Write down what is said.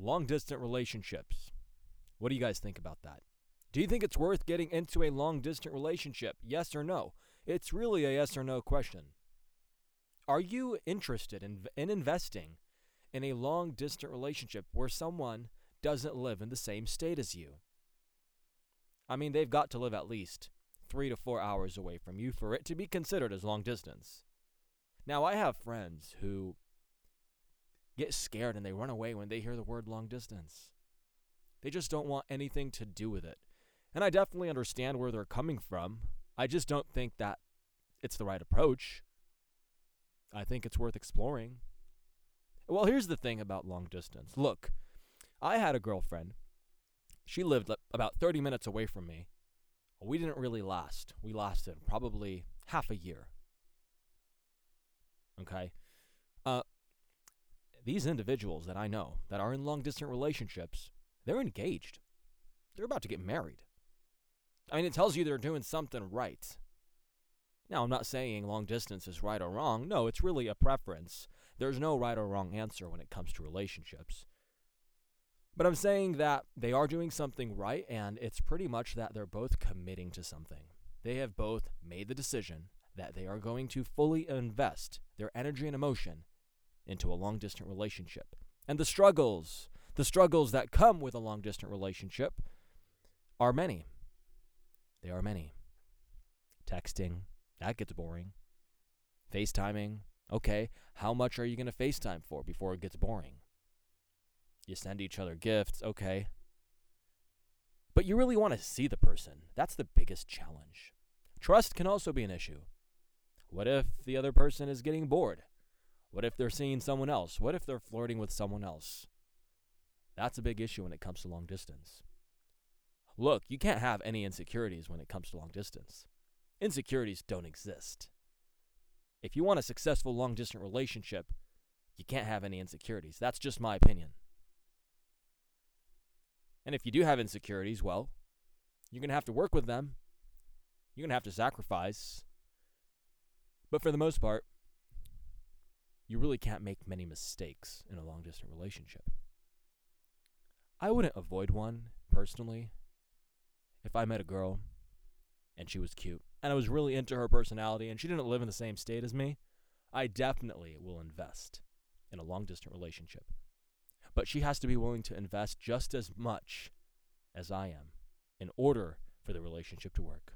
long distance relationships. What do you guys think about that? Do you think it's worth getting into a long distance relationship? Yes or no? It's really a yes or no question. Are you interested in, in investing in a long distance relationship where someone doesn't live in the same state as you? I mean, they've got to live at least three to four hours away from you for it to be considered as long distance. Now, I have friends who get scared and they run away when they hear the word long distance. They just don't want anything to do with it. And I definitely understand where they're coming from. I just don't think that it's the right approach. I think it's worth exploring. Well, here's the thing about long distance. Look, I had a girlfriend. She lived about 30 minutes away from me. We didn't really last. We lasted probably half a year. Okay? Uh, these individuals that I know that are in long distance relationships, they're engaged. They're about to get married. I mean, it tells you they're doing something right. Now, I'm not saying long distance is right or wrong. No, it's really a preference. There's no right or wrong answer when it comes to relationships. But I'm saying that they are doing something right, and it's pretty much that they're both committing to something. They have both made the decision that they are going to fully invest their energy and emotion into a long distance relationship. And the struggles, the struggles that come with a long distance relationship are many. They are many. Texting, that gets boring. FaceTiming, okay, how much are you going to FaceTime for before it gets boring? You send each other gifts, okay. But you really want to see the person. That's the biggest challenge. Trust can also be an issue. What if the other person is getting bored? What if they're seeing someone else? What if they're flirting with someone else? That's a big issue when it comes to long distance. Look, you can't have any insecurities when it comes to long distance. Insecurities don't exist. If you want a successful long distance relationship, you can't have any insecurities. That's just my opinion. And if you do have insecurities, well, you're going to have to work with them. You're going to have to sacrifice. But for the most part, you really can't make many mistakes in a long distance relationship. I wouldn't avoid one personally if I met a girl and she was cute and I was really into her personality and she didn't live in the same state as me. I definitely will invest in a long distance relationship. But she has to be willing to invest just as much as I am in order for the relationship to work.